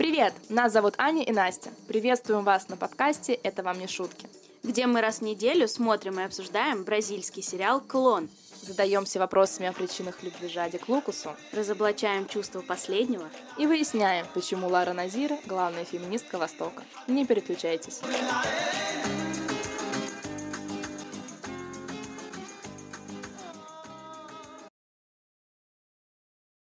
Привет! Нас зовут Аня и Настя. Приветствуем вас на подкасте «Это вам не шутки», где мы раз в неделю смотрим и обсуждаем бразильский сериал «Клон». Задаемся вопросами о причинах любви Жади к Лукусу, разоблачаем чувства последнего и выясняем, почему Лара Назира – главная феминистка Востока. Не переключайтесь.